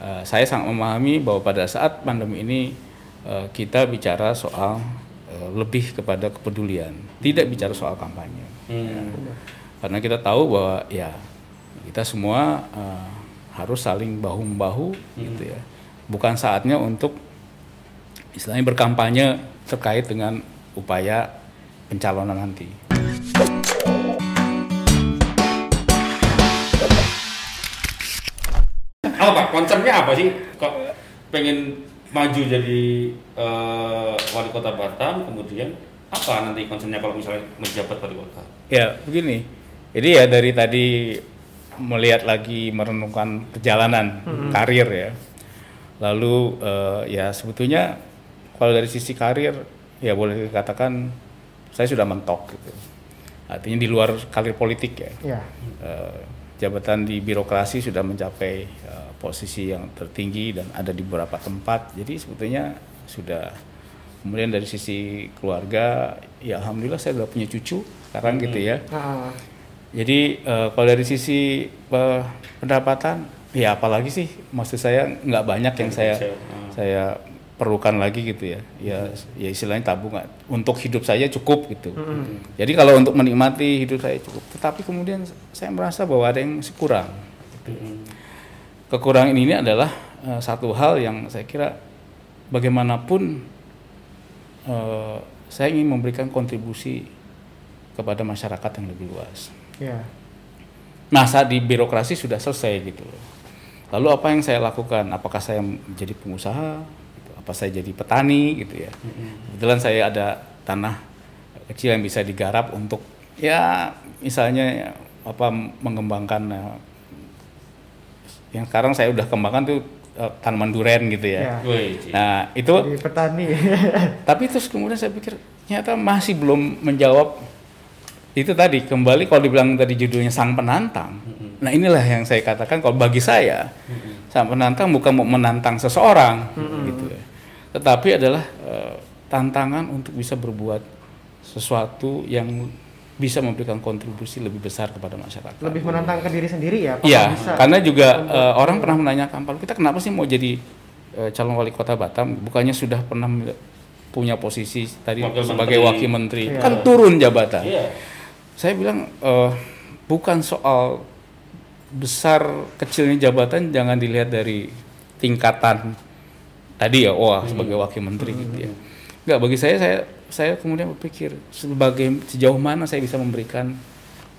uh, saya sangat memahami bahwa pada saat pandemi ini uh, kita bicara soal uh, lebih kepada kepedulian, tidak bicara soal kampanye. Ya. Karena kita tahu bahwa ya kita semua uh, harus saling bahu membahu gitu ya. Bukan saatnya untuk istilahnya berkampanye terkait dengan upaya pencalonan nanti. Konsepnya apa sih kok pengen maju jadi uh, wali kota Batam kemudian apa nanti konsepnya kalau misalnya menjabat wali kota? Ya begini, jadi ya dari tadi melihat lagi merenungkan perjalanan hmm. karir ya, lalu uh, ya sebetulnya kalau dari sisi karir ya boleh dikatakan saya sudah mentok gitu. Artinya di luar karir politik ya. ya. Uh, jabatan di birokrasi sudah mencapai uh, posisi yang tertinggi dan ada di beberapa tempat. Jadi sebetulnya sudah kemudian dari sisi keluarga ya alhamdulillah saya sudah punya cucu sekarang hmm. gitu ya. Uh. Jadi uh, kalau dari sisi uh, pendapatan ya apalagi sih maksud saya nggak banyak yang saya saya perlukan lagi gitu ya. Ya ya istilahnya tabungan untuk hidup saya cukup gitu. Mm-hmm. jadi kalau untuk menikmati hidup saya cukup. Tetapi kemudian saya merasa bahwa ada yang kurang mm-hmm. kekurangan ini adalah uh, satu hal yang saya kira bagaimanapun uh, saya ingin memberikan kontribusi kepada masyarakat yang lebih luas. Yeah. masa di birokrasi sudah selesai gitu lalu apa yang saya lakukan? Apakah saya menjadi pengusaha apa saya jadi petani gitu ya. Kebetulan saya ada tanah kecil yang bisa digarap untuk ya misalnya apa mengembangkan uh, yang sekarang saya udah kembangkan tuh uh, tanaman duren gitu ya. ya. Nah itu jadi petani. tapi terus kemudian saya pikir ternyata masih belum menjawab itu tadi kembali kalau dibilang tadi judulnya sang penantang. Mm-hmm. Nah inilah yang saya katakan kalau bagi saya mm-hmm. sang penantang bukan mau menantang seseorang mm-hmm. gitu ya tetapi adalah uh, tantangan untuk bisa berbuat sesuatu yang bisa memberikan kontribusi lebih besar kepada masyarakat. Lebih menantang ke diri sendiri ya? Iya, karena juga uh, orang pernah menanyakan, Pak kita kenapa sih mau jadi uh, calon wali kota Batam? Bukannya sudah pernah punya posisi tadi wakil sebagai menteri. wakil menteri, iya. kan turun jabatan. Iya. Saya bilang uh, bukan soal besar kecilnya jabatan, jangan dilihat dari tingkatan tadi ya wah sebagai wakil menteri hmm. gitu ya nggak bagi saya saya saya kemudian berpikir sebagai sejauh mana saya bisa memberikan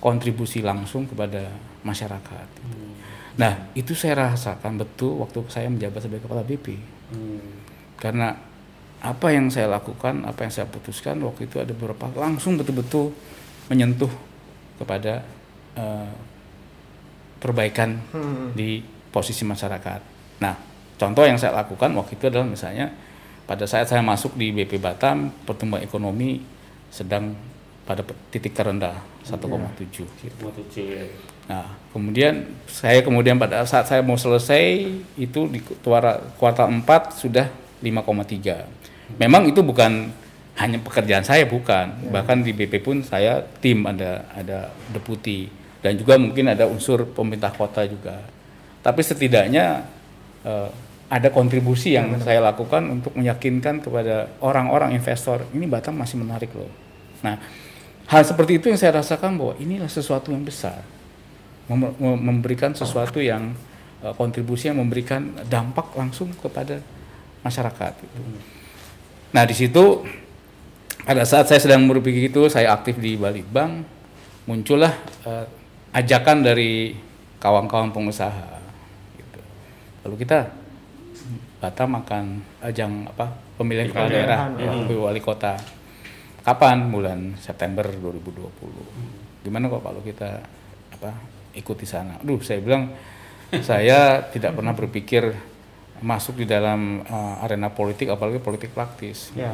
kontribusi langsung kepada masyarakat gitu. hmm. nah itu saya rasakan betul waktu saya menjabat sebagai kepala BP hmm. karena apa yang saya lakukan apa yang saya putuskan waktu itu ada beberapa langsung betul-betul menyentuh kepada uh, perbaikan hmm. di posisi masyarakat nah Contoh yang saya lakukan waktu itu adalah misalnya pada saat saya masuk di BP Batam pertumbuhan ekonomi sedang pada titik terendah 1,7 gitu. Ya. Nah, kemudian saya kemudian pada saat saya mau selesai itu di kuartal 4 sudah 5,3. Memang itu bukan hanya pekerjaan saya bukan, ya. bahkan di BP pun saya tim ada ada deputi dan juga mungkin ada unsur pemerintah kota juga. Tapi setidaknya eh, ada kontribusi yang ya, saya lakukan untuk meyakinkan kepada orang-orang investor ini Batam masih menarik loh. Nah, hal seperti itu yang saya rasakan bahwa inilah sesuatu yang besar, Mem memberikan sesuatu yang uh, kontribusi yang memberikan dampak langsung kepada masyarakat. Gitu. Nah, di situ pada saat saya sedang berpikir itu, saya aktif di Balitbang, muncullah uh, ajakan dari kawan-kawan pengusaha. Gitu. Lalu kita Batam akan ajang apa pemilihan kepala daerah ya, wali kota. Kapan? Bulan September 2020. Gimana kok kalau kita apa ikut di sana? Aduh, saya bilang saya tidak pernah berpikir masuk di dalam uh, arena politik apalagi politik praktis. Ya.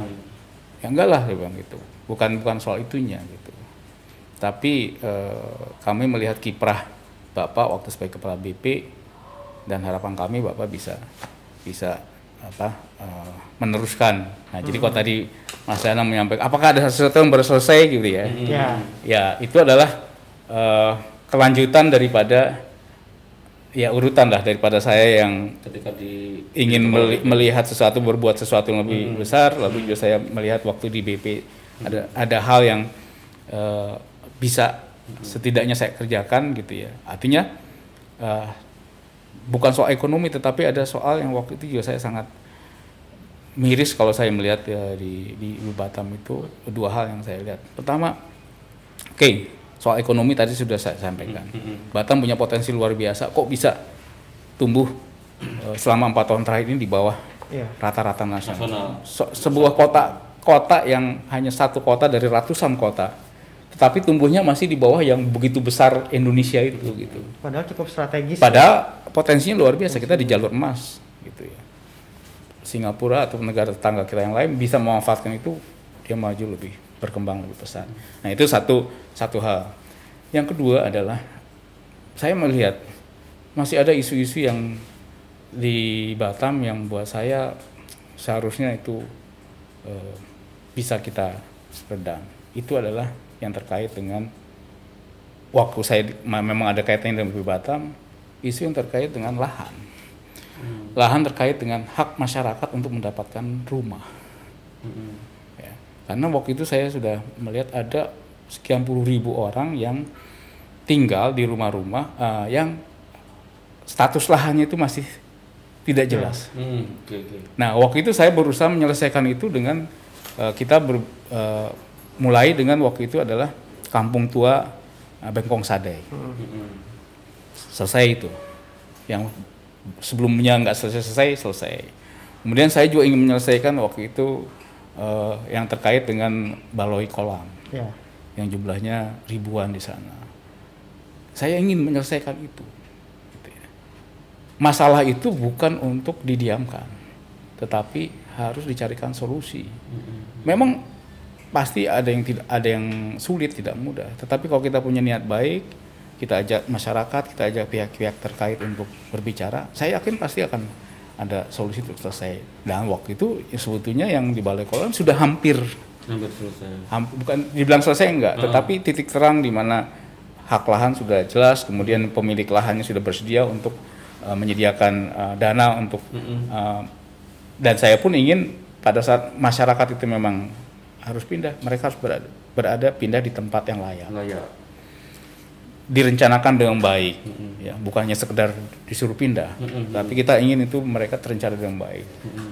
ya enggak lah dia bilang gitu. Bukan bukan soal itunya gitu. Tapi uh, kami melihat kiprah Bapak waktu sebagai kepala BP dan harapan kami Bapak bisa bisa apa uh, meneruskan. Nah, hmm. jadi kalau tadi Mas Dana menyampaikan apakah ada sesuatu yang baru selesai gitu ya? Hmm. Ya, ya itu adalah uh, kelanjutan daripada ya urutan lah daripada saya yang ketika di ingin di- meli- melihat sesuatu berbuat sesuatu yang lebih besar lalu juga saya melihat waktu di BP ada ada hal yang eh, bisa setidaknya saya kerjakan gitu ya artinya eh, bukan soal ekonomi tetapi ada soal yang waktu itu juga saya sangat miris kalau saya melihat ya di di Batam itu dua hal yang saya lihat pertama oke soal ekonomi tadi sudah saya sampaikan Mm-mm. Batam punya potensi luar biasa kok bisa tumbuh eh, selama empat tahun terakhir ini di bawah Iya. rata-rata nasional. Nasional. So- sebuah kota kota yang hanya satu kota dari ratusan kota, tetapi tumbuhnya masih di bawah yang begitu besar Indonesia itu gitu. Padahal cukup strategis. Padahal potensinya luar biasa kita di jalur emas gitu ya. Singapura atau negara tetangga kita yang lain bisa memanfaatkan itu dia maju lebih berkembang lebih pesat. Nah itu satu satu hal. Yang kedua adalah saya melihat masih ada isu-isu yang di Batam yang buat saya seharusnya itu eh, bisa kita redam. Itu adalah yang terkait dengan waktu saya memang ada kaitannya dengan Batam, isu yang terkait dengan lahan. Lahan terkait dengan hak masyarakat untuk mendapatkan rumah. Mm-mm. Ya. Karena waktu itu saya sudah melihat ada sekian puluh ribu orang yang tinggal di rumah-rumah eh, yang status lahannya itu masih tidak jelas. Hmm, oke oke. Nah, waktu itu saya berusaha menyelesaikan itu dengan eh, kita ber- eh, mulai dengan waktu itu adalah kampung tua Bengkong Sadai. Mm-mm. Selesai itu. Yang sebelumnya nggak selesai-selesai, selesai. Kemudian saya juga ingin menyelesaikan waktu itu eh, yang terkait dengan baloi kolam Ya. yang jumlahnya ribuan di sana. Saya ingin menyelesaikan itu. Gitu ya. Masalah itu bukan untuk didiamkan, tetapi harus dicarikan solusi. Memang pasti ada yang tidak ada yang sulit, tidak mudah. Tetapi kalau kita punya niat baik, kita ajak masyarakat, kita ajak pihak-pihak terkait untuk berbicara, saya yakin pasti akan ada solusi untuk selesai. Dan waktu itu ya sebetulnya yang di Balai Kolam sudah hampir Hampir selesai. Ham- bukan dibilang selesai enggak, tetapi titik terang di mana hak lahan sudah jelas, kemudian pemilik lahannya sudah bersedia untuk uh, menyediakan uh, dana untuk uh, dan saya pun ingin pada saat masyarakat itu memang harus pindah, mereka harus berada, berada pindah di tempat yang layak, Layak. Direncanakan dengan baik, ya bukannya sekedar disuruh pindah, tapi kita ingin itu mereka terencana dengan baik,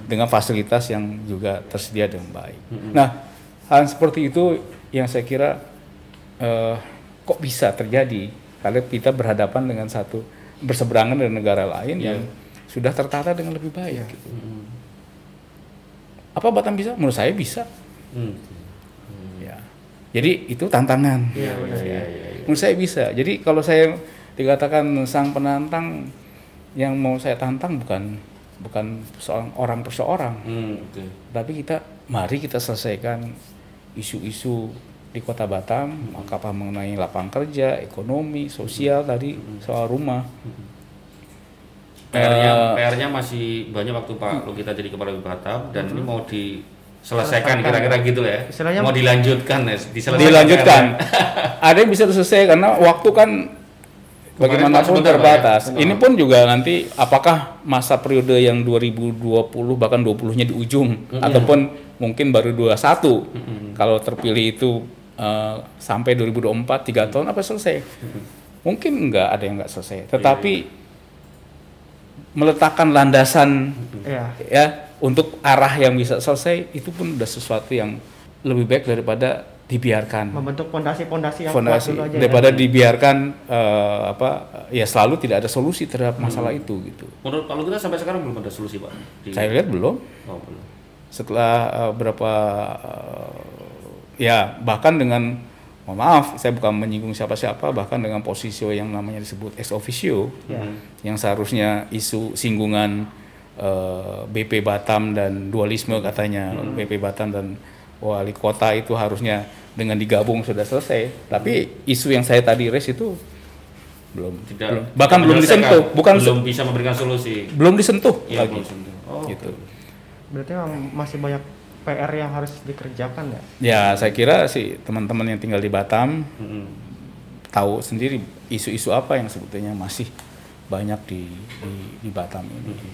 dengan fasilitas yang juga tersedia dengan baik. Nah, hal seperti itu yang saya kira eh, kok bisa terjadi kalau kita berhadapan dengan satu berseberangan dengan negara lain yang sudah tertata dengan lebih baik. gitu. Apa Batam bisa? Menurut saya bisa. Hmm. Ya. Jadi itu tantangan. Iya, benar. Iya, iya, iya. Menurut saya bisa. Jadi kalau saya dikatakan sang penantang yang mau saya tantang bukan bukan seorang orang per seorang, Hmm, oke. tapi kita mari kita selesaikan isu-isu di Kota Batam, apakah mengenai lapangan kerja, ekonomi, sosial tadi soal rumah. PR-nya Eh, PR-nya masih banyak waktu Pak Lugita jadi kepala Batam dan ini mau diselesaikan Selesaikan. kira-kira gitu ya. Istilahnya- mau dilanjutkan ya, diselesaikan. dilanjutkan. Ada yang bisa selesai karena waktu kan bagaimanapun sebentar, Pak, terbatas. ya. Ini pun juga nanti apakah masa periode yang 2020 bahkan 20-nya di ujung ataupun mungkin baru 21 kalau terpilih itu eh, sampai 2024 tiga tahun apa selesai? Mungkin enggak ada yang enggak selesai. Tetapi meletakkan landasan Iya. ya untuk arah yang bisa selesai itu pun udah sesuatu yang lebih baik daripada dibiarkan Membentuk pondasi-pondasi yang fondasi kuat dulu aja. daripada ya. dibiarkan eh, apa ya selalu tidak ada solusi terhadap masalah itu gitu. Menurut Pak Lugita sampai sekarang belum ada solusi Pak. Di- Saya lihat belum Oh, belum. setelah eh, berapa eh, ya bahkan dengan mohon maaf saya bukan menyinggung siapa-siapa bahkan dengan posisi yang namanya disebut ex officio Ya. yang seharusnya isu singgungan eh, BP Batam dan dualisme katanya BP Batam dan wali kota itu harusnya dengan digabung sudah selesai tapi isu yang saya tadi raise itu belum, Tidak belum bahkan belum disentuh bukan belum bisa memberikan solusi. belum disentuh Iya, lagi belum sentuh. Oh, gitu Berarti masih banyak PR yang harus dikerjakan ya. ya saya kira sih teman-teman yang tinggal di Batam Mm-mm. tahu sendiri isu-isu apa yang sebetulnya masih banyak di di, di Batam ini.